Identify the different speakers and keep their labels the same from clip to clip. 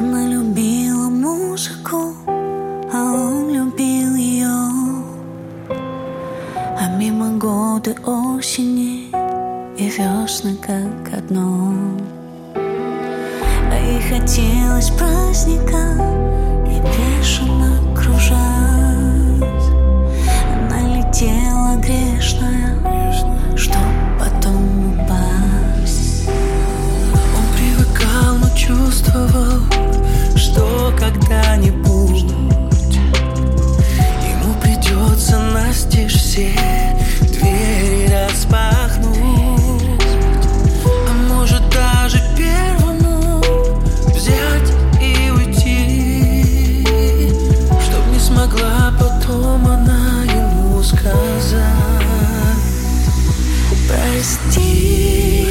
Speaker 1: Она любила музыку, а он любил ее. А мимо годы осени и весны как одно. А ей хотелось праздника и бешено
Speaker 2: распахнуть. А может даже первому взять и уйти. Чтоб не смогла потом она ему сказать.
Speaker 1: Прости,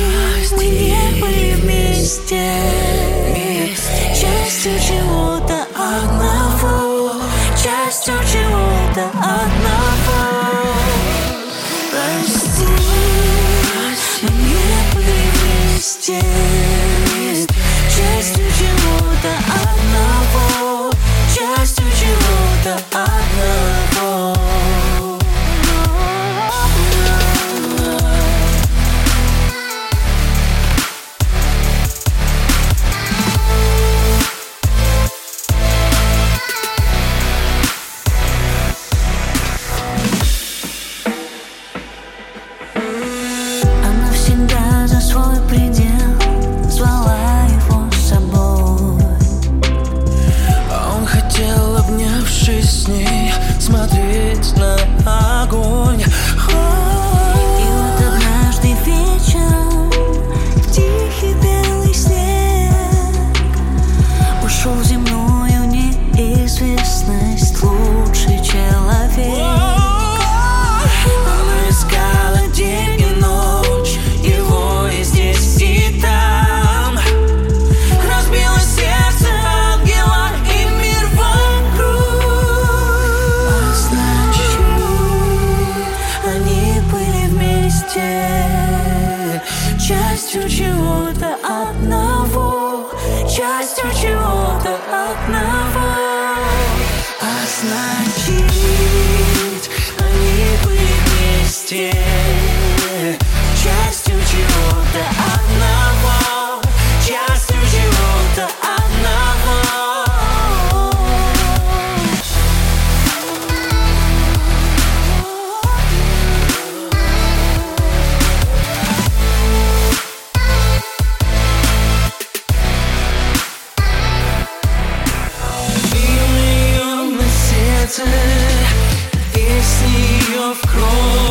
Speaker 1: мы не были вместе. Частью чего-то одного. Частью чего-то вместе Частью чего-то одного Частью чего-то одного. Она всегда за свой предел в земную неизвестность лучший человек.
Speaker 2: Она искала день и ночь, его здесь, и там. Разбило сердце ангела и мир вокруг.
Speaker 1: А значит, они были вместе Частью чего-то одного Частью чего-то одного А значит,
Speaker 2: Они были вместе, частью чего-то water, a of crows.